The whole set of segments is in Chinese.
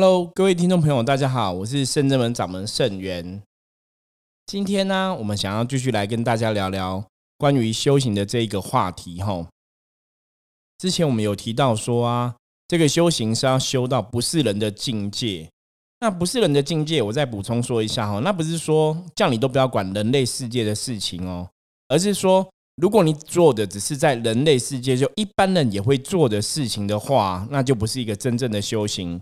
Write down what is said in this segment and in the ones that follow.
Hello，各位听众朋友，大家好，我是圣正门掌门圣元。今天呢，我们想要继续来跟大家聊聊关于修行的这一个话题。哈，之前我们有提到说啊，这个修行是要修到不是人的境界。那不是人的境界，我再补充说一下哈，那不是说叫你都不要管人类世界的事情哦，而是说，如果你做的只是在人类世界就一般人也会做的事情的话，那就不是一个真正的修行。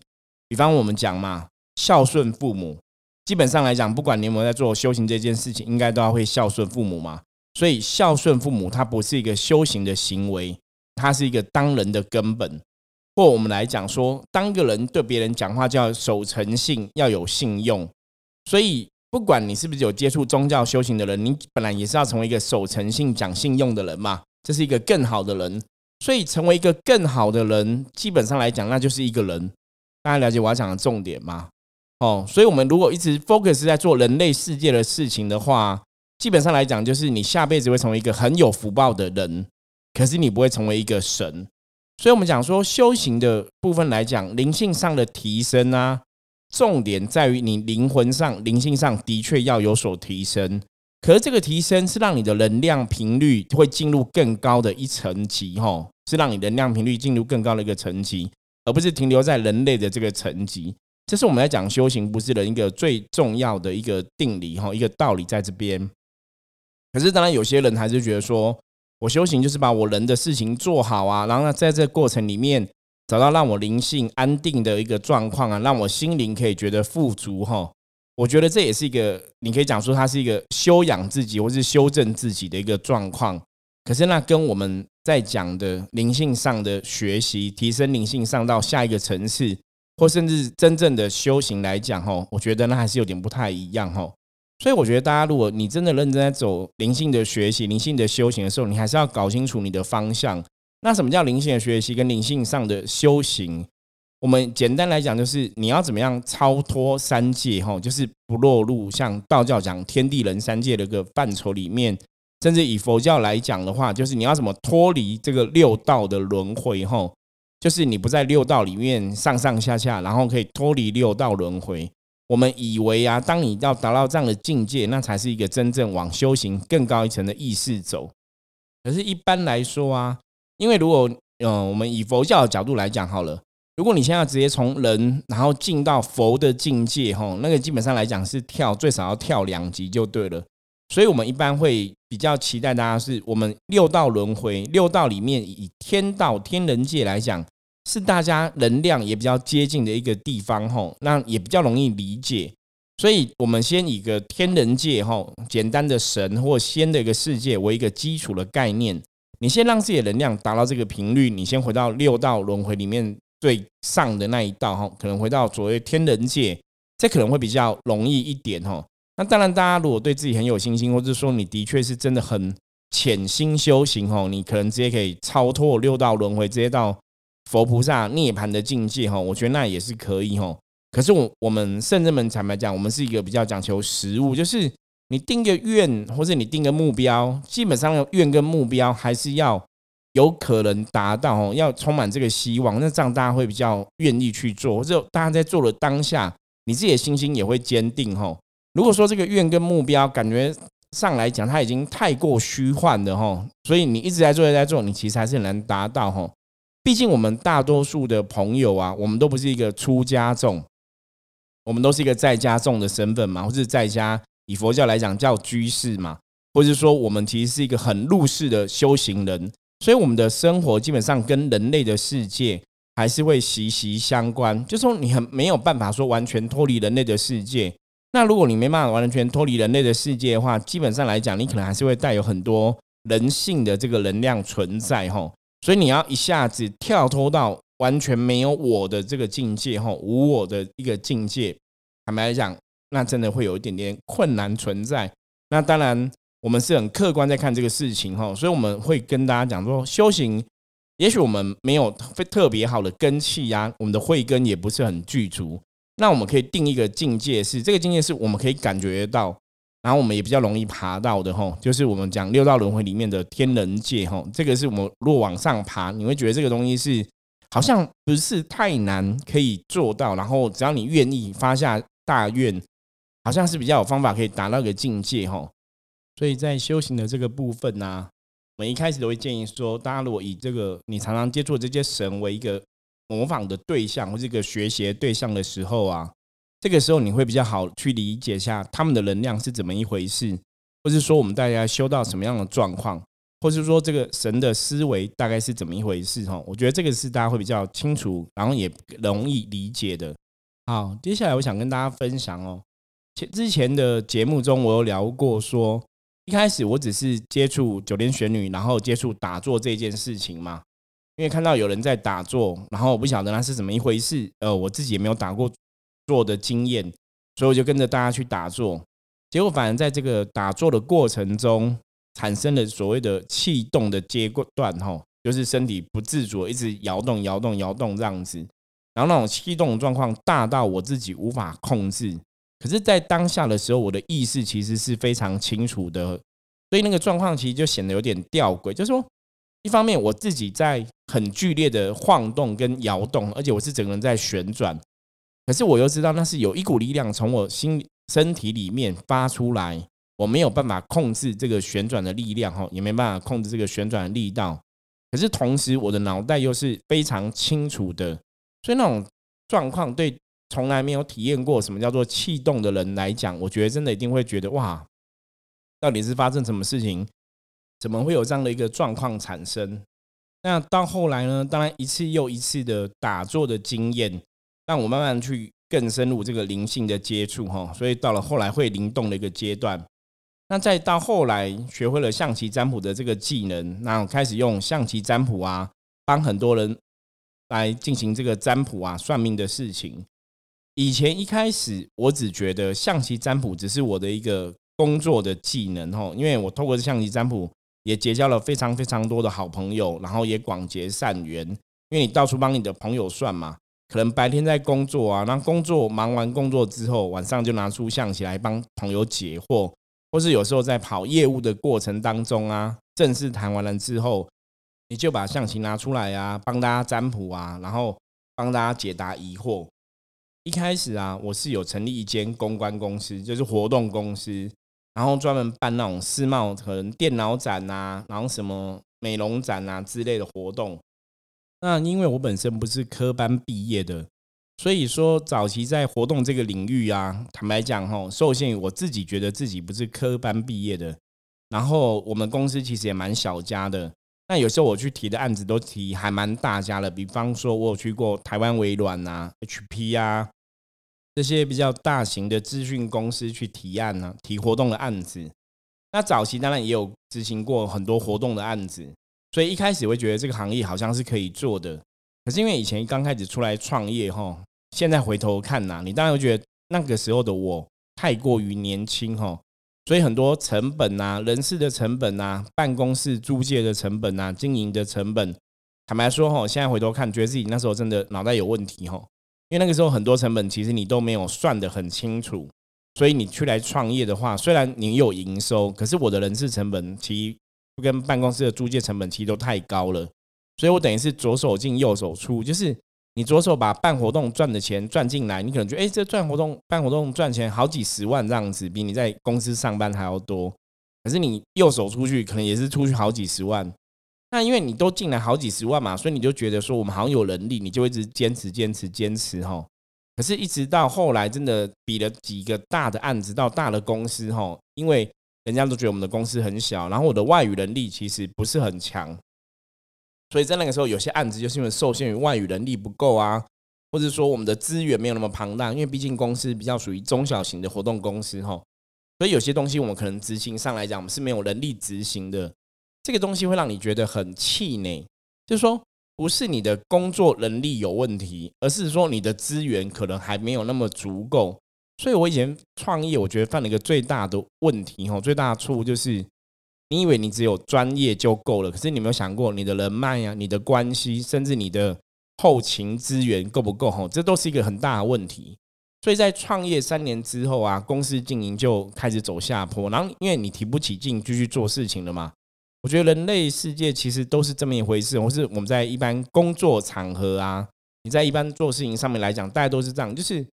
比方我们讲嘛，孝顺父母，基本上来讲，不管你有没有在做修行这件事情，应该都要会孝顺父母嘛。所以孝顺父母，它不是一个修行的行为，它是一个当人的根本。或我们来讲说，当个人对别人讲话，就要守诚信，要有信用。所以，不管你是不是有接触宗教修行的人，你本来也是要成为一个守诚信、讲信用的人嘛。这是一个更好的人。所以，成为一个更好的人，基本上来讲，那就是一个人。大家了解我要讲的重点吗？哦，所以我们如果一直 focus 在做人类世界的事情的话，基本上来讲，就是你下辈子会成为一个很有福报的人，可是你不会成为一个神。所以，我们讲说修行的部分来讲，灵性上的提升啊，重点在于你灵魂上、灵性上的确要有所提升。可是这个提升是让你的能量频率会进入更高的一层级，吼，是让你能量频率进入更高的一个层级。而不是停留在人类的这个层级，这是我们来讲修行不是人一个最重要的一个定理哈，一个道理在这边。可是当然有些人还是觉得说，我修行就是把我人的事情做好啊，然后呢，在这过程里面找到让我灵性安定的一个状况啊，让我心灵可以觉得富足哈。我觉得这也是一个，你可以讲说它是一个修养自己或是修正自己的一个状况。可是那跟我们在讲的灵性上的学习，提升灵性上到下一个层次，或甚至真正的修行来讲，吼，我觉得那还是有点不太一样，吼。所以我觉得大家，如果你真的认真在走灵性的学习、灵性的修行的时候，你还是要搞清楚你的方向。那什么叫灵性的学习跟灵性上的修行？我们简单来讲，就是你要怎么样超脱三界，吼，就是不落入像道教讲天地人三界的一个范畴里面。甚至以佛教来讲的话，就是你要怎么脱离这个六道的轮回？吼，就是你不在六道里面上上下下，然后可以脱离六道轮回。我们以为啊，当你要达到这样的境界，那才是一个真正往修行更高一层的意识走。可是，一般来说啊，因为如果嗯，我们以佛教的角度来讲好了，如果你现在直接从人然后进到佛的境界，吼，那个基本上来讲是跳最少要跳两级就对了。所以，我们一般会比较期待大家是我们六道轮回，六道里面以天道、天人界来讲，是大家能量也比较接近的一个地方，吼，那也比较容易理解。所以，我们先以个天人界，吼，简单的神或仙的一个世界为一个基础的概念，你先让自己的能量达到这个频率，你先回到六道轮回里面最上的那一道，哈，可能回到所谓天人界，这可能会比较容易一点，哈。那当然，大家如果对自己很有信心，或者说你的确是真的很潜心修行哦，你可能直接可以超脱六道轮回，直接到佛菩萨涅槃的境界哈。我觉得那也是可以哈。可是我我们圣人们坦白讲，我们是一个比较讲求实物，就是你定个愿或者你定个目标，基本上愿跟目标还是要有可能达到，要充满这个希望，那这样大家会比较愿意去做，或者大家在做的当下，你自己的信心也会坚定哈。如果说这个愿跟目标感觉上来讲，它已经太过虚幻的哈，所以你一直在做，在做，你其实还是很难达到哈。毕竟我们大多数的朋友啊，我们都不是一个出家众，我们都是一个在家众的身份嘛，或是在家以佛教来讲叫居士嘛，或者说我们其实是一个很入世的修行人，所以我们的生活基本上跟人类的世界还是会息息相关，就说你很没有办法说完全脱离人类的世界。那如果你没办法完全脱离人类的世界的话，基本上来讲，你可能还是会带有很多人性的这个能量存在哈。所以你要一下子跳脱到完全没有我的这个境界哈，无我的一个境界，坦白来讲，那真的会有一点点困难存在。那当然，我们是很客观在看这个事情哈，所以我们会跟大家讲说，修行也许我们没有非特别好的根气呀，我们的慧根也不是很具足。那我们可以定一个境界，是这个境界是我们可以感觉到，然后我们也比较容易爬到的吼，就是我们讲六道轮回里面的天人界吼，这个是我们如果往上爬，你会觉得这个东西是好像不是太难可以做到，然后只要你愿意发下大愿，好像是比较有方法可以达到一个境界哈。所以在修行的这个部分呢，我们一开始都会建议说，大家如果以这个你常常接触这些神为一个模仿的对象或这个学习对象的时候啊，这个时候你会比较好去理解一下他们的能量是怎么一回事，或是说我们大家修到什么样的状况。或是说这个神的思维大概是怎么一回事哈？我觉得这个是大家会比较清楚，然后也容易理解的。好，接下来我想跟大家分享哦，前之前的节目中我有聊过，说一开始我只是接触九天玄女，然后接触打坐这件事情嘛，因为看到有人在打坐，然后我不晓得那是怎么一回事，呃，我自己也没有打过坐的经验，所以我就跟着大家去打坐，结果反而在这个打坐的过程中。产生了所谓的气动的阶段，哈，就是身体不自主一直摇动、摇动、摇动这样子，然后那种气动状况大到我自己无法控制。可是，在当下的时候，我的意识其实是非常清楚的，所以那个状况其实就显得有点吊诡。就是说，一方面我自己在很剧烈的晃动跟摇动，而且我是整个人在旋转，可是我又知道那是有一股力量从我心身体里面发出来。我没有办法控制这个旋转的力量，哈，也没办法控制这个旋转的力道。可是同时，我的脑袋又是非常清楚的，所以那种状况对从来没有体验过什么叫做气动的人来讲，我觉得真的一定会觉得哇，到底是发生什么事情？怎么会有这样的一个状况产生？那到后来呢？当然一次又一次的打坐的经验，让我慢慢去更深入这个灵性的接触，哈，所以到了后来会灵动的一个阶段。那再到后来学会了象棋占卜的这个技能，那我开始用象棋占卜啊，帮很多人来进行这个占卜啊、算命的事情。以前一开始我只觉得象棋占卜只是我的一个工作的技能吼，因为我透过象棋占卜也结交了非常非常多的好朋友，然后也广结善缘。因为你到处帮你的朋友算嘛，可能白天在工作啊，那工作忙完工作之后，晚上就拿出象棋来帮朋友解惑。或是有时候在跑业务的过程当中啊，正式谈完了之后，你就把象棋拿出来啊，帮大家占卜啊，然后帮大家解答疑惑。一开始啊，我是有成立一间公关公司，就是活动公司，然后专门办那种世贸可能电脑展啊，然后什么美容展啊之类的活动。那因为我本身不是科班毕业的。所以说，早期在活动这个领域啊，坦白讲哈，受限于我自己觉得自己不是科班毕业的，然后我们公司其实也蛮小家的。那有时候我去提的案子都提还蛮大家的，比方说我有去过台湾微软啊、HP 啊这些比较大型的资讯公司去提案呢，提活动的案子。那早期当然也有执行过很多活动的案子，所以一开始会觉得这个行业好像是可以做的。可是因为以前刚开始出来创业哈，现在回头看呐，你当然会觉得那个时候的我太过于年轻哈，所以很多成本呐、人事的成本呐、办公室租借的成本呐、经营的成本，坦白说哈，现在回头看，觉得自己那时候真的脑袋有问题哈，因为那个时候很多成本其实你都没有算得很清楚，所以你去来创业的话，虽然你有营收，可是我的人事成本其实跟办公室的租借成本其实都太高了。所以我等于是左手进右手出，就是你左手把办活动赚的钱赚进来，你可能觉得哎，这赚活动办活动赚钱好几十万这样子，比你在公司上班还要多。可是你右手出去，可能也是出去好几十万。那因为你都进来好几十万嘛，所以你就觉得说我们好像有能力，你就一直坚持坚持坚持哈。可是，一直到后来真的比了几个大的案子到大的公司哈，因为人家都觉得我们的公司很小，然后我的外语能力其实不是很强。所以在那个时候，有些案子就是因为受限于外语能力不够啊，或者说我们的资源没有那么庞大，因为毕竟公司比较属于中小型的活动公司哈，所以有些东西我们可能执行上来讲，我们是没有能力执行的。这个东西会让你觉得很气馁，就是说不是你的工作能力有问题，而是说你的资源可能还没有那么足够。所以我以前创业，我觉得犯了一个最大的问题哈，最大的错误就是。你以为你只有专业就够了，可是你没有想过你的人脉呀、你的关系，甚至你的后勤资源够不够？吼，这都是一个很大的问题。所以在创业三年之后啊，公司经营就开始走下坡。然后因为你提不起劲继续做事情了嘛，我觉得人类世界其实都是这么一回事，或是我们在一般工作场合啊，你在一般做事情上面来讲，大家都是这样。就是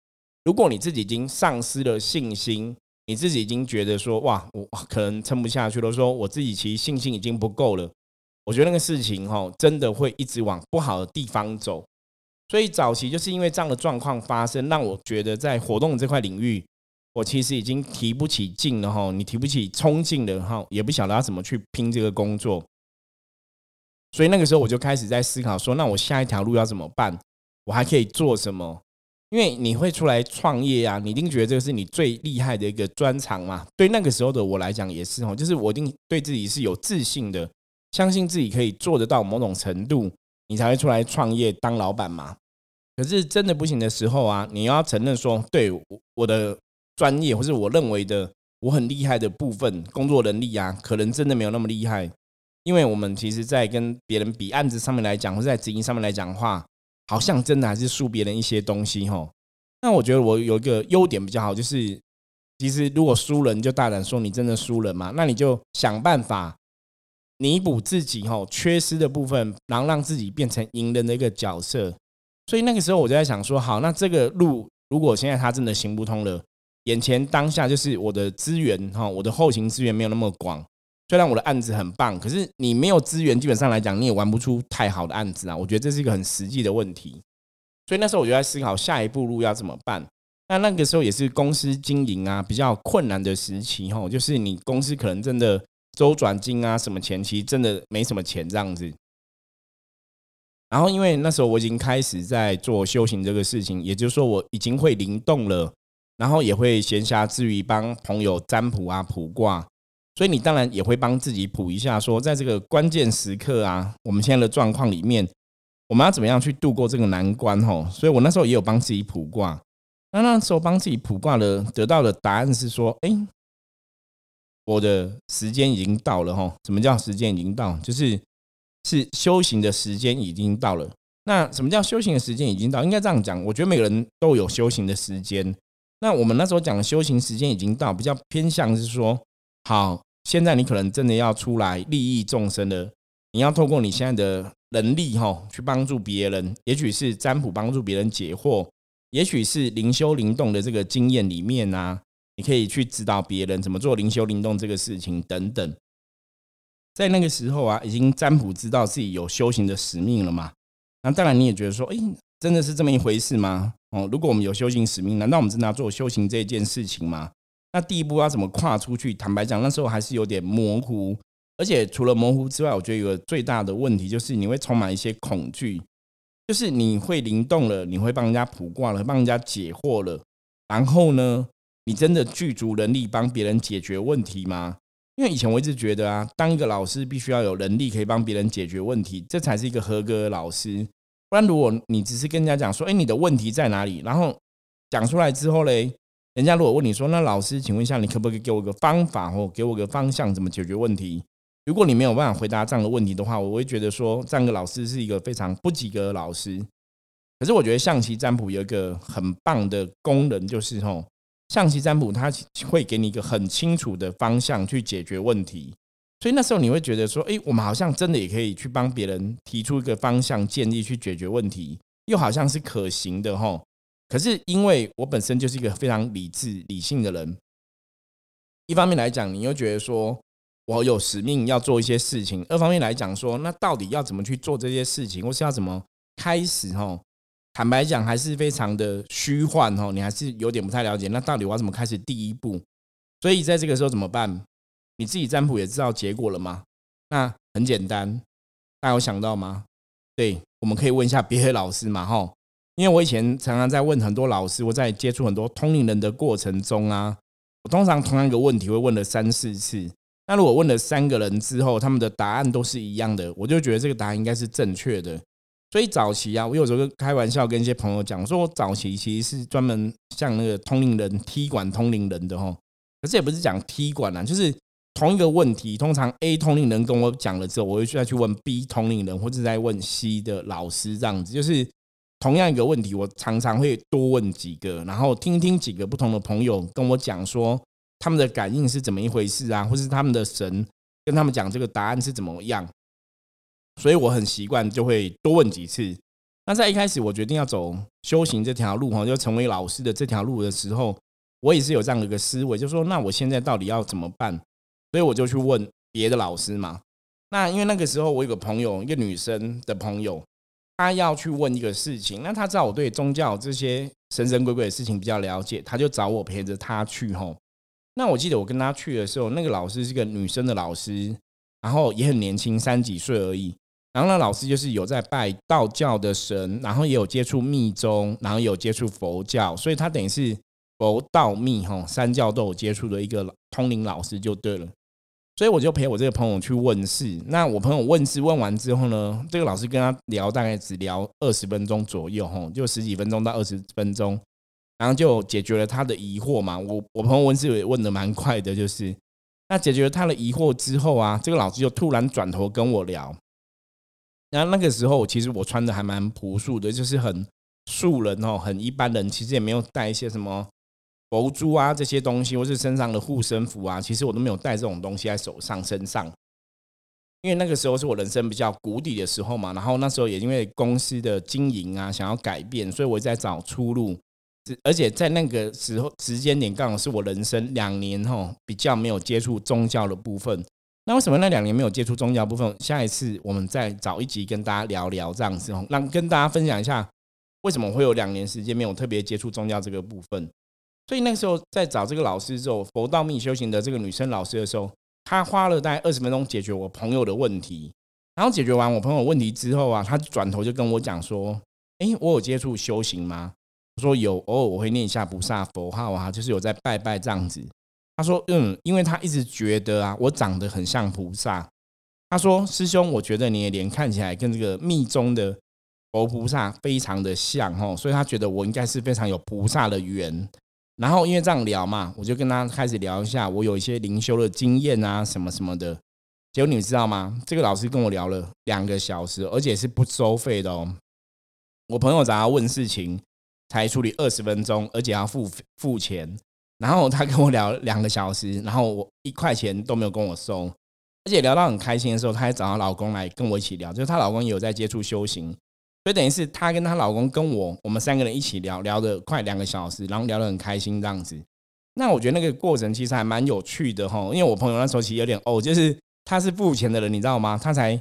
如果你自己已经丧失了信心，你自己已经觉得说哇，我可能撑不下去了，说我自己其实信心已经不够了，我觉得那个事情哈，真的会一直往不好的地方走。所以早期就是因为这样的状况发生，让我觉得在活动这块领域。我其实已经提不起劲了哈，你提不起冲劲了哈，也不晓得要怎么去拼这个工作，所以那个时候我就开始在思考说，那我下一条路要怎么办？我还可以做什么？因为你会出来创业啊，你一定觉得这个是你最厉害的一个专长嘛。对那个时候的我来讲也是哦，就是我一定对自己是有自信的，相信自己可以做得到某种程度，你才会出来创业当老板嘛。可是真的不行的时候啊，你要承认说，对我的。专业或是我认为的我很厉害的部分，工作能力啊，可能真的没有那么厉害。因为我们其实，在跟别人比案子上面来讲，或者在执行上面来讲的话，好像真的还是输别人一些东西哈。那我觉得我有一个优点比较好，就是其实如果输了，你就大胆说你真的输了嘛，那你就想办法弥补自己哈缺失的部分，然后让自己变成赢的一个角色。所以那个时候我就在想说，好，那这个路如果现在他真的行不通了。眼前当下就是我的资源哈，我的后勤资源没有那么广。虽然我的案子很棒，可是你没有资源，基本上来讲你也玩不出太好的案子啊。我觉得这是一个很实际的问题。所以那时候我就在思考下一步路要怎么办。那那个时候也是公司经营啊比较困难的时期哈，就是你公司可能真的周转金啊什么前期真的没什么钱这样子。然后因为那时候我已经开始在做修行这个事情，也就是说我已经会灵动了。然后也会闲暇之余帮朋友占卜啊、卜卦，所以你当然也会帮自己卜一下，说在这个关键时刻啊，我们现在的状况里面，我们要怎么样去度过这个难关？吼，所以我那时候也有帮自己卜卦。那那时候帮自己卜卦的得到的答案是说，哎，我的时间已经到了，吼，什么叫时间已经到？就是是修行的时间已经到了。那什么叫修行的时间已经到？应该这样讲，我觉得每个人都有修行的时间。那我们那时候讲的修行时间已经到，比较偏向是说，好，现在你可能真的要出来利益众生了，你要透过你现在的能力哈，去帮助别人，也许是占卜帮助别人解惑，也许是灵修灵动的这个经验里面啊，你可以去指导别人怎么做灵修灵动这个事情等等。在那个时候啊，已经占卜知道自己有修行的使命了嘛？那当然你也觉得说，哎。真的是这么一回事吗？哦，如果我们有修行使命，难道我们真的要做修行这件事情吗？那第一步要怎么跨出去？坦白讲，那时候还是有点模糊。而且除了模糊之外，我觉得有个最大的问题就是你会充满一些恐惧，就是你会灵动了，你会帮人家卜卦了，帮人家解惑了，然后呢，你真的具足能力帮别人解决问题吗？因为以前我一直觉得啊，当一个老师必须要有能力可以帮别人解决问题，这才是一个合格的老师。不然，如果你只是跟人家讲说，哎，你的问题在哪里？然后讲出来之后嘞，人家如果问你说，那老师，请问一下，你可不可以给我个方法或给我个方向，怎么解决问题？如果你没有办法回答这样的问题的话，我会觉得说，这样的老师是一个非常不及格的老师。可是我觉得象棋占卜有一个很棒的功能，就是吼，象棋占卜它会给你一个很清楚的方向去解决问题。所以那时候你会觉得说，哎，我们好像真的也可以去帮别人提出一个方向建议去解决问题，又好像是可行的哈。可是因为我本身就是一个非常理智理性的人，一方面来讲，你又觉得说我有使命要做一些事情；二方面来讲说，那到底要怎么去做这些事情，或是要怎么开始哈？坦白讲，还是非常的虚幻哈。你还是有点不太了解，那到底我要怎么开始第一步？所以在这个时候怎么办？你自己占卜也知道结果了吗？那很简单，大家有想到吗？对，我们可以问一下别的老师嘛，哈。因为我以前常常在问很多老师，我在接触很多通灵人的过程中啊，我通常同样一个问题会问了三四次。那如果问了三个人之后，他们的答案都是一样的，我就觉得这个答案应该是正确的。所以早期啊，我有时候开玩笑跟一些朋友讲，说我早期其实是专门像那个通灵人踢馆通灵人的哈。可是也不是讲踢馆啊，就是。同一个问题，通常 A 通灵人跟我讲了之后，我会再去问 B 通灵人，或者再问 C 的老师，这样子就是同样一个问题，我常常会多问几个，然后听听几个不同的朋友跟我讲说他们的感应是怎么一回事啊，或是他们的神跟他们讲这个答案是怎么样，所以我很习惯就会多问几次。那在一开始我决定要走修行这条路哈，就成为老师的这条路的时候，我也是有这样的一个思维，就说那我现在到底要怎么办？所以我就去问别的老师嘛。那因为那个时候我有个朋友，一个女生的朋友，她要去问一个事情，那她知道我对宗教这些神神鬼鬼的事情比较了解，她就找我陪着她去吼。那我记得我跟她去的时候，那个老师是个女生的老师，然后也很年轻，三几岁而已。然后那老师就是有在拜道教的神，然后也有接触密宗，然后有接触佛教，所以他等于是佛道密哈三教都有接触的一个通灵老师就对了。所以我就陪我这个朋友去问事。那我朋友问事问完之后呢，这个老师跟他聊大概只聊二十分钟左右哈，就十几分钟到二十分钟，然后就解决了他的疑惑嘛。我我朋友问事也问的蛮快的，就是那解决了他的疑惑之后啊，这个老师就突然转头跟我聊。然后那个时候，其实我穿的还蛮朴素的，就是很素人哦，很一般人，其实也没有带一些什么佛珠啊这些东西，或是身上的护身符啊，其实我都没有带这种东西在手上身上。因为那个时候是我人生比较谷底的时候嘛，然后那时候也因为公司的经营啊，想要改变，所以我在找出路。而且在那个时候时间点，刚好是我人生两年吼比较没有接触宗教的部分。那为什么那两年没有接触宗教部分？下一次我们再找一集跟大家聊聊这样子，让跟大家分享一下为什么会有两年时间没有特别接触宗教这个部分。所以那个时候在找这个老师之后，佛道密修行的这个女生老师的时候，她花了大概二十分钟解决我朋友的问题。然后解决完我朋友问题之后啊，她转头就跟我讲说：“哎，我有接触修行吗？”我说：“有，偶尔我会念一下菩萨佛号啊，就是有在拜拜这样子。”她说：“嗯，因为她一直觉得啊，我长得很像菩萨。她说，师兄，我觉得你的脸看起来跟这个密宗的佛菩萨非常的像哦，所以她觉得我应该是非常有菩萨的缘。然后因为这样聊嘛，我就跟他开始聊一下我有一些灵修的经验啊，什么什么的。结果你知道吗？这个老师跟我聊了两个小时，而且是不收费的哦。我朋友找他问事情，才处理二十分钟，而且要付付钱。”然后他跟我聊两个小时，然后我一块钱都没有跟我收，而且聊到很开心的时候，她还找她老公来跟我一起聊，就是她老公也有在接触修行，所以等于是她跟她老公跟我，我们三个人一起聊聊的快两个小时，然后聊得很开心这样子。那我觉得那个过程其实还蛮有趣的哈，因为我朋友那时候其实有点哦，就是他是付钱的人，你知道吗？他才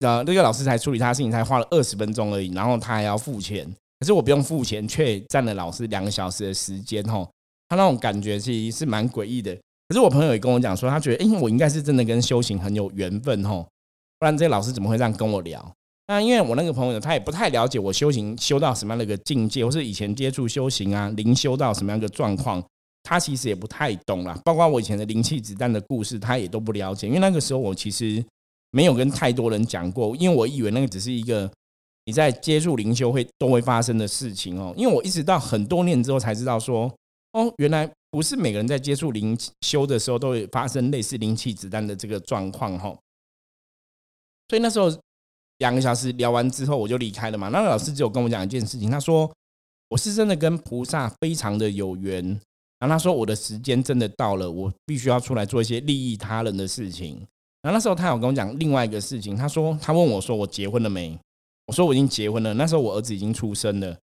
呃那个老师才处理他的事情，才花了二十分钟而已，然后他还要付钱。可是我不用付钱，却占了老师两个小时的时间，哈，他那种感觉其实是蛮诡异的。可是我朋友也跟我讲说，他觉得，哎，我应该是真的跟修行很有缘分，哦，不然这些老师怎么会这样跟我聊？那因为我那个朋友他也不太了解我修行修到什么样的一个境界，或是以前接触修行啊，灵修到什么样的状况，他其实也不太懂啦。包括我以前的灵气子弹的故事，他也都不了解。因为那个时候我其实没有跟太多人讲过，因为我以为那个只是一个。你在接触灵修会都会发生的事情哦，因为我一直到很多年之后才知道说，哦，原来不是每个人在接触灵修的时候都会发生类似灵气子弹的这个状况哈。所以那时候两个小时聊完之后，我就离开了嘛。那个老师只有跟我讲一件事情，他说我是真的跟菩萨非常的有缘，然后他说我的时间真的到了，我必须要出来做一些利益他人的事情。然后那时候他有跟我讲另外一个事情，他说他问我说我结婚了没？我说我已经结婚了，那时候我儿子已经出生了。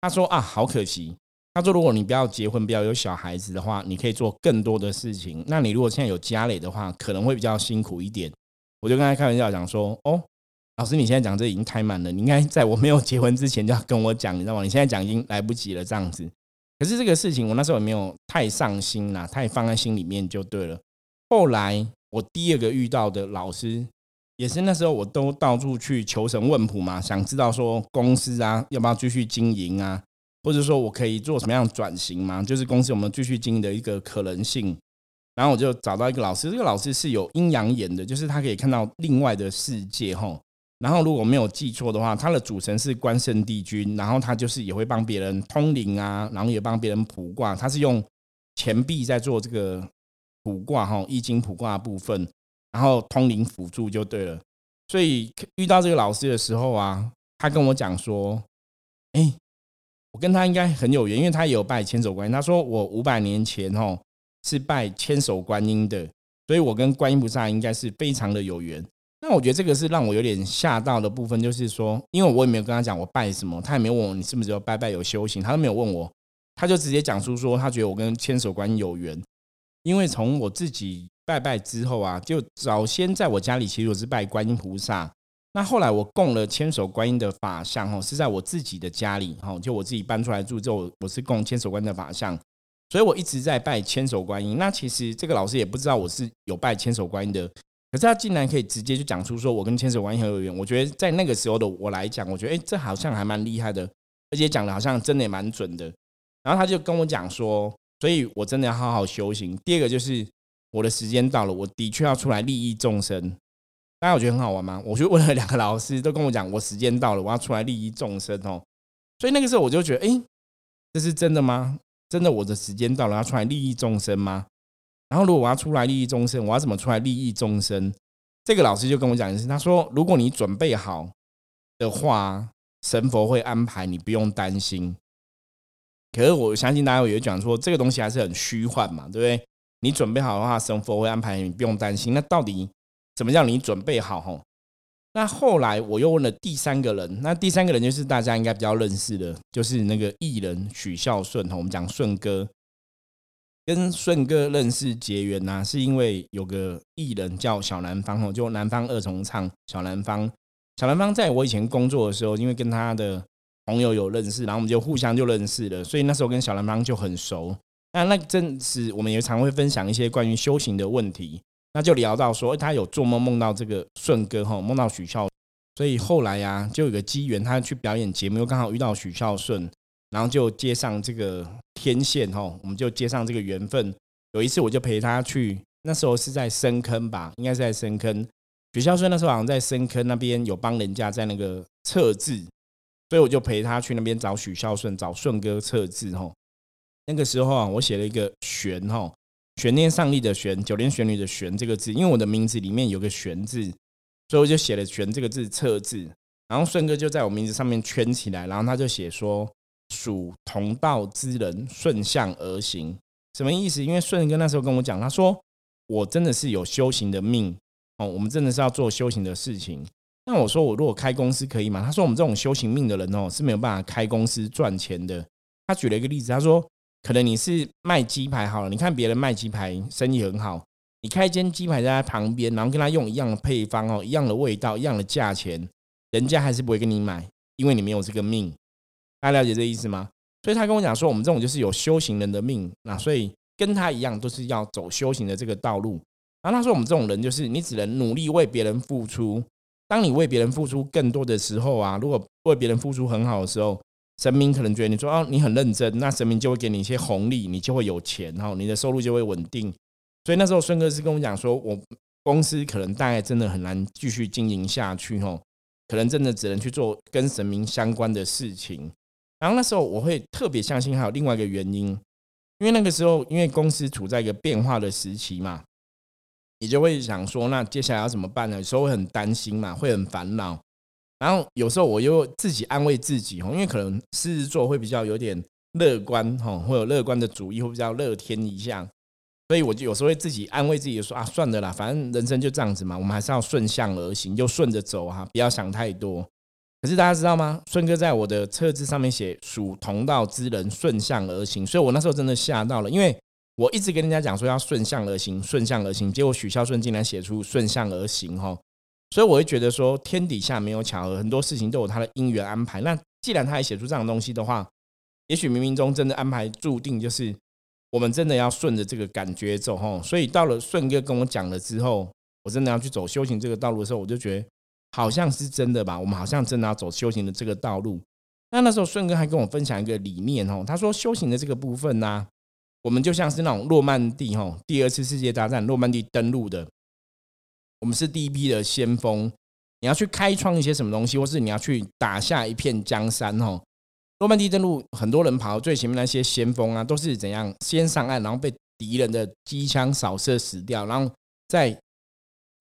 他说啊，好可惜。他说如果你不要结婚，不要有小孩子的话，你可以做更多的事情。那你如果现在有家累的话，可能会比较辛苦一点。我就跟他开玩笑讲说，哦，老师你现在讲这已经太满了，你应该在我没有结婚之前就要跟我讲，你知道吗？你现在讲已经来不及了，这样子。可是这个事情我那时候也没有太上心啦，太放在心里面就对了。后来我第二个遇到的老师。也是那时候，我都到处去求神问卜嘛，想知道说公司啊要不要继续经营啊，或者说我可以做什么样转型嘛，就是公司有没有继续经营的一个可能性。然后我就找到一个老师，这个老师是有阴阳眼的，就是他可以看到另外的世界吼。然后如果没有记错的话，他的主神是关圣帝君，然后他就是也会帮别人通灵啊，然后也帮别人卜卦，他是用钱币在做这个卜卦哈，易经卜卦部分。然后通灵辅助就对了，所以遇到这个老师的时候啊，他跟我讲说：“哎，我跟他应该很有缘，因为他也有拜千手观音。他说我五百年前哦是拜千手观音的，所以我跟观音菩萨应该是非常的有缘。那我觉得这个是让我有点吓到的部分，就是说，因为我也没有跟他讲我拜什么，他也没有问我你是不是有拜拜有修行，他都没有问我，他就直接讲出说他觉得我跟千手观音有缘。因为从我自己拜拜之后啊，就早先在我家里其实我是拜观音菩萨，那后来我供了千手观音的法像哦，是在我自己的家里哈，就我自己搬出来住之后，我是供千手观音的法像，所以我一直在拜千手观音。那其实这个老师也不知道我是有拜千手观音的。可是他竟然可以直接就讲出说，我跟千手观音很有缘。我觉得在那个时候的我来讲，我觉得哎，这好像还蛮厉害的，而且讲的好像真的也蛮准的。然后他就跟我讲说，所以我真的要好好修行。第二个就是我的时间到了，我的确要出来利益众生。大家我觉得很好玩吗？我就问了两个老师，都跟我讲，我时间到了，我要出来利益众生哦。所以那个时候我就觉得，哎，这是真的吗？真的我的时间到了，要出来利益众生吗？然后，如果我要出来利益众生，我要怎么出来利益众生？这个老师就跟我讲的是，他说，如果你准备好的话，神佛会安排，你不用担心。可是我相信大家有讲说，这个东西还是很虚幻嘛，对不对？你准备好的话，神佛会安排，你不用担心。那到底怎么叫你准备好？吼，那后来我又问了第三个人，那第三个人就是大家应该比较认识的，就是那个艺人许孝顺，我们讲顺哥。跟顺哥认识结缘呐，是因为有个艺人叫小南方哦，就南方二重唱小南方。小南方在我以前工作的时候，因为跟他的朋友有认识，然后我们就互相就认识了，所以那时候跟小南方就很熟。那那真是我们也常会分享一些关于修行的问题，那就聊到说他有做梦梦到这个顺哥哈，梦到许孝，所以后来呀就有个机缘，他去表演节目，又刚好遇到许孝顺。然后就接上这个天线哈，我们就接上这个缘分。有一次我就陪他去，那时候是在深坑吧，应该是在深坑。许孝顺那时候好像在深坑那边有帮人家在那个测字，所以我就陪他去那边找许孝顺，找顺哥测字哈。那个时候啊，我写了一个玄哈，玄念上帝的玄，九天玄女的玄这个字，因为我的名字里面有个玄字，所以我就写了玄这个字测字。然后顺哥就在我名字上面圈起来，然后他就写说。属同道之人顺向而行，什么意思？因为顺哥那时候跟我讲，他说我真的是有修行的命哦，我们真的是要做修行的事情。那我说我如果开公司可以吗？他说我们这种修行命的人哦是没有办法开公司赚钱的。他举了一个例子，他说可能你是卖鸡排好了，你看别人卖鸡排生意很好，你开一间鸡排在他旁边，然后跟他用一样的配方哦，一样的味道，一样的价钱，人家还是不会跟你买，因为你没有这个命。大家了解这意思吗？所以他跟我讲说，我们这种就是有修行人的命，那所以跟他一样都是要走修行的这个道路。然后他说，我们这种人就是你只能努力为别人付出。当你为别人付出更多的时候啊，如果为别人付出很好的时候，神明可能觉得你说哦你很认真，那神明就会给你一些红利，你就会有钱哈，你的收入就会稳定。所以那时候孙哥是跟我讲说，我公司可能大概真的很难继续经营下去哈，可能真的只能去做跟神明相关的事情。然后那时候我会特别相信，还有另外一个原因，因为那个时候因为公司处在一个变化的时期嘛，你就会想说，那接下来要怎么办呢？有时候会很担心嘛，会很烦恼。然后有时候我又自己安慰自己因为可能狮子座会比较有点乐观哈，会有乐观的主意，会比较乐天一下，所以我就有时候会自己安慰自己说啊，算了啦，反正人生就这样子嘛，我们还是要顺向而行，就顺着走哈，不要想太多。可是大家知道吗？顺哥在我的册子上面写属同道之人顺向而行，所以我那时候真的吓到了，因为我一直跟人家讲说要顺向而行，顺向而行，结果许孝顺竟然写出顺向而行哈，所以我会觉得说天底下没有巧合，很多事情都有他的因缘安排。那既然他还写出这样东西的话，也许冥冥中真的安排注定就是我们真的要顺着这个感觉走哈。所以到了顺哥跟我讲了之后，我真的要去走修行这个道路的时候，我就觉得。好像是真的吧？我们好像真的要走修行的这个道路。那那时候顺哥还跟我分享一个理念哦，他说修行的这个部分呢，我们就像是那种诺曼底哈，第二次世界大战诺曼底登陆的，我们是第一批的先锋。你要去开创一些什么东西，或是你要去打下一片江山哈。诺曼底登陆，很多人跑到最前面那些先锋啊，都是怎样先上岸，然后被敌人的机枪扫射死掉，然后再。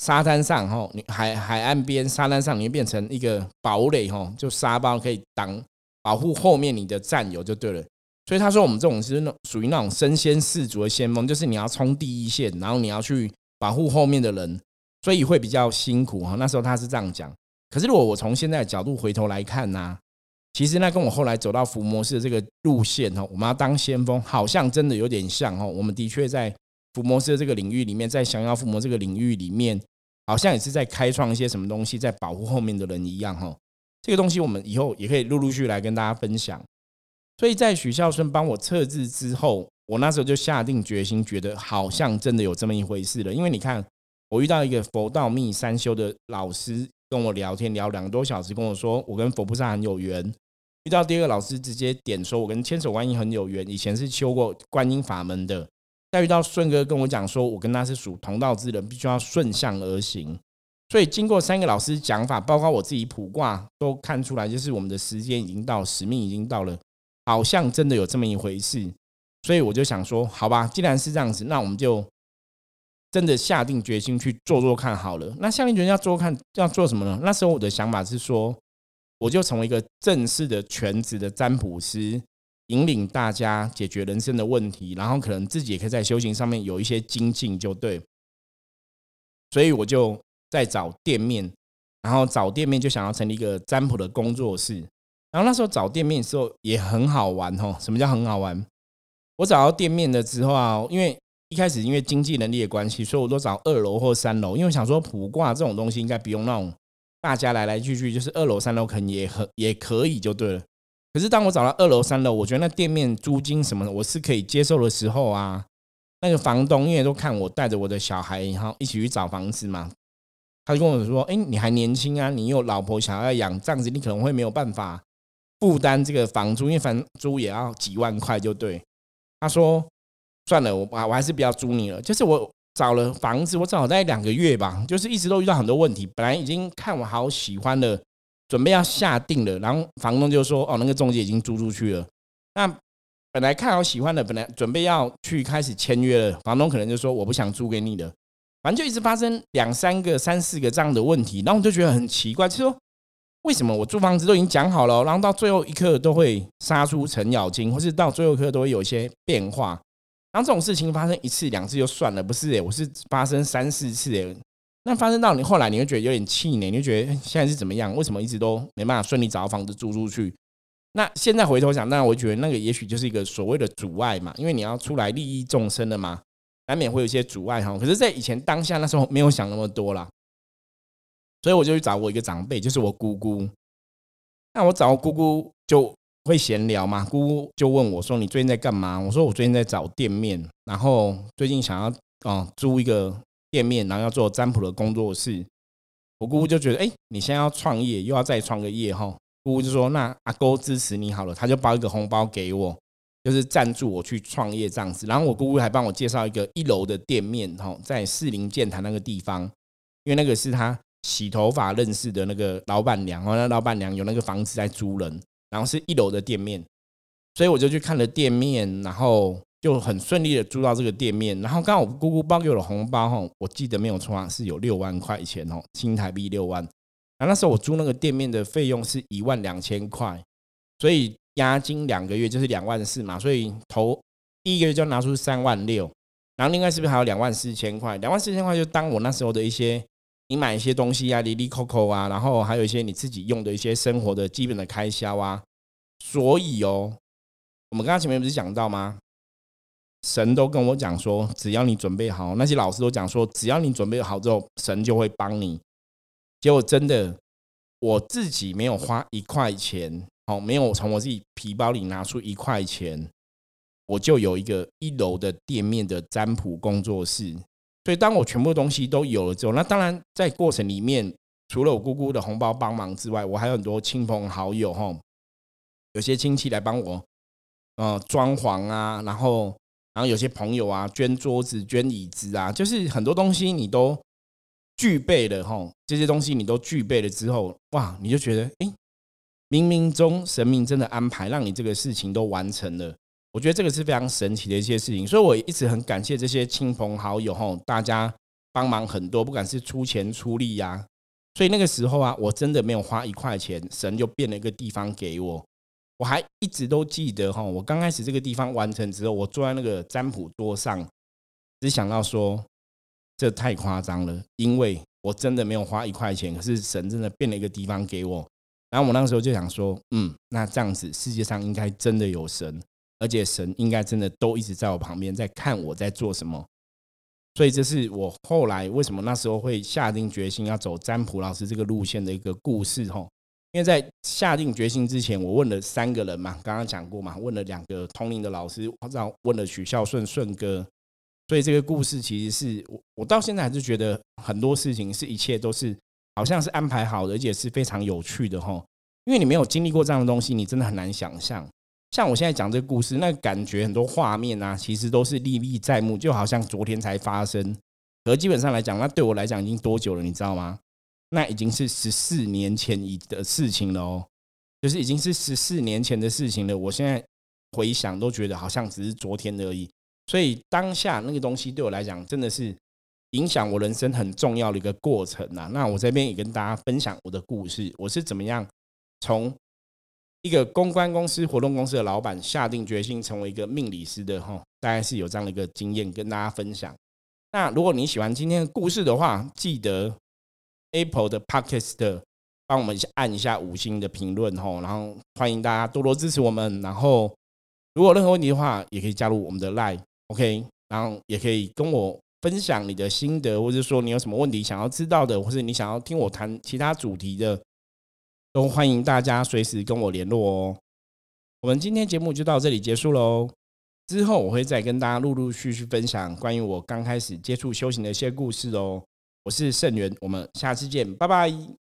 沙滩上哈，你海海岸边沙滩上，你会变成一个堡垒哈，就沙包可以挡保护后面你的战友就对了。所以他说我们这种是那属于那种身先士卒的先锋，就是你要冲第一线，然后你要去保护后面的人，所以会比较辛苦哈。那时候他是这样讲。可是如果我从现在的角度回头来看呢，其实那跟我后来走到伏魔师的这个路线哈，我们要当先锋，好像真的有点像哦。我们的确在伏魔师的这个领域里面，在降妖伏魔这个领域里面，好像也是在开创一些什么东西，在保护后面的人一样哈。这个东西我们以后也可以陆陆续来跟大家分享。所以在许孝顺帮我测字之后，我那时候就下定决心，觉得好像真的有这么一回事了。因为你看，我遇到一个佛道密三修的老师跟我聊天，聊两个多小时，跟我说我跟佛菩萨很有缘。遇到第二个老师，直接点说我跟千手观音很有缘，以前是修过观音法门的。再遇到顺哥跟我讲说，我跟他是属同道之人，必须要顺向而行。所以经过三个老师讲法，包括我自己卜卦，都看出来，就是我们的时间已经到，使命已经到了。好像真的有这么一回事，所以我就想说，好吧，既然是这样子，那我们就真的下定决心去做做看好了。那下定决心要做看要做什么呢？那时候我的想法是说，我就成为一个正式的全职的占卜师，引领大家解决人生的问题，然后可能自己也可以在修行上面有一些精进，就对。所以我就在找店面，然后找店面就想要成立一个占卜的工作室。然后那时候找店面的时候也很好玩哦。什么叫很好玩？我找到店面的时候啊，因为一开始因为经济能力的关系，所以我都找二楼或三楼。因为想说卜卦这种东西应该不用那种大家来来去去，就是二楼三楼可能也很也可以就对了。可是当我找到二楼三楼，我觉得那店面租金什么的我是可以接受的时候啊，那个房东因为都看我带着我的小孩，然后一起去找房子嘛，他就跟我说：“哎，你还年轻啊，你有老婆想要养，这样子你可能会没有办法。”负担这个房租，因为房租也要几万块，就对。他说：“算了，我我还是不要租你了。”就是我找了房子，我找了大概两个月吧，就是一直都遇到很多问题。本来已经看我好喜欢的，准备要下定了，然后房东就说：“哦，那个中介已经租出去了。”那本来看好喜欢的，本来准备要去开始签约了，房东可能就说：“我不想租给你的。”反正就一直发生两三个、三四个这样的问题，然后我就觉得很奇怪，就说。为什么我租房子都已经讲好了，然后到最后一刻都会杀出程咬金，或是到最后一刻都会有一些变化？然后这种事情发生一次两次就算了，不是诶，我是发生三四次诶。那发生到你后来，你会觉得有点气馁，你就觉得现在是怎么样？为什么一直都没办法顺利找到房子租出去？那现在回头想，那我觉得那个也许就是一个所谓的阻碍嘛，因为你要出来利益众生的嘛，难免会有一些阻碍哈。可是，在以前当下那时候没有想那么多啦。所以我就去找我一个长辈，就是我姑姑。那我找姑姑就会闲聊嘛，姑姑就问我说：“你最近在干嘛？”我说：“我最近在找店面，然后最近想要啊租一个店面，然后要做占卜的工作室。”我姑姑就觉得：“哎，你现在要创业，又要再创个业哈。”姑姑就说：“那阿哥支持你好了。”他就包一个红包给我，就是赞助我去创业这样子。然后我姑姑还帮我介绍一个一楼的店面哈，在四零建坛那个地方，因为那个是他。洗头发认识的那个老板娘哦，那老板娘有那个房子在租人，然后是一楼的店面，所以我就去看了店面，然后就很顺利的租到这个店面。然后刚好我姑姑包给我的红包哈，我记得没有错啊，是有六万块钱哦，新台币六万。然后那时候我租那个店面的费用是一万两千块，所以押金两个月就是两万四嘛，所以头第一个月就拿出三万六，然后另外是不是还有两万四千块？两万四千块就当我那时候的一些。你买一些东西啊，里里扣扣啊，然后还有一些你自己用的一些生活的基本的开销啊。所以哦，我们刚刚前面不是讲到吗？神都跟我讲说，只要你准备好，那些老师都讲说，只要你准备好之后，神就会帮你。结果真的，我自己没有花一块钱，哦，没有从我自己皮包里拿出一块钱，我就有一个一楼的店面的占卜工作室。所以，当我全部东西都有了之后，那当然在过程里面，除了我姑姑的红包帮忙之外，我还有很多亲朋好友哈，有些亲戚来帮我，呃，装潢啊，然后，然后有些朋友啊，捐桌子、捐椅子啊，就是很多东西你都具备了哈，这些东西你都具备了之后，哇，你就觉得，哎，冥冥中神明真的安排，让你这个事情都完成了。我觉得这个是非常神奇的一些事情，所以我一直很感谢这些亲朋好友哈，大家帮忙很多，不管是出钱出力呀。所以那个时候啊，我真的没有花一块钱，神就变了一个地方给我。我还一直都记得哈，我刚开始这个地方完成之后，我坐在那个占卜桌上，只想到说，这太夸张了，因为我真的没有花一块钱，可是神真的变了一个地方给我。然后我那时候就想说，嗯，那这样子世界上应该真的有神，而且神应该真的都一直在我旁边，在看我在做什么。所以这是我后来为什么那时候会下定决心要走占卜老师这个路线的一个故事吼。因为在下定决心之前，我问了三个人嘛，刚刚讲过嘛，问了两个同龄的老师，然后问了许孝顺顺哥。所以这个故事其实是我我到现在还是觉得很多事情是一切都是好像是安排好的，而且是非常有趣的哈。因为你没有经历过这样的东西，你真的很难想象。像我现在讲这个故事，那感觉很多画面啊，其实都是历历在目，就好像昨天才发生。而基本上来讲，那对我来讲已经多久了，你知道吗？那已经是十四年前以的事情了哦，就是已经是十四年前的事情了。我现在回想都觉得好像只是昨天而已。所以当下那个东西对我来讲，真的是影响我人生很重要的一个过程呐。那我这边也跟大家分享我的故事，我是怎么样从一个公关公司、活动公司的老板，下定决心成为一个命理师的哈。大概是有这样的一个经验跟大家分享。那如果你喜欢今天的故事的话，记得。Apple 的 Podcast 帮我们按一下五星的评论吼，然后欢迎大家多多支持我们。然后如果任何问题的话，也可以加入我们的 Line，OK，然后也可以跟我分享你的心得，或者说你有什么问题想要知道的，或是你想要听我谈其他主题的，都欢迎大家随时跟我联络哦。我们今天节目就到这里结束喽，之后我会再跟大家陆陆续续分享关于我刚开始接触修行的一些故事哦。我是盛元，我们下次见，拜拜。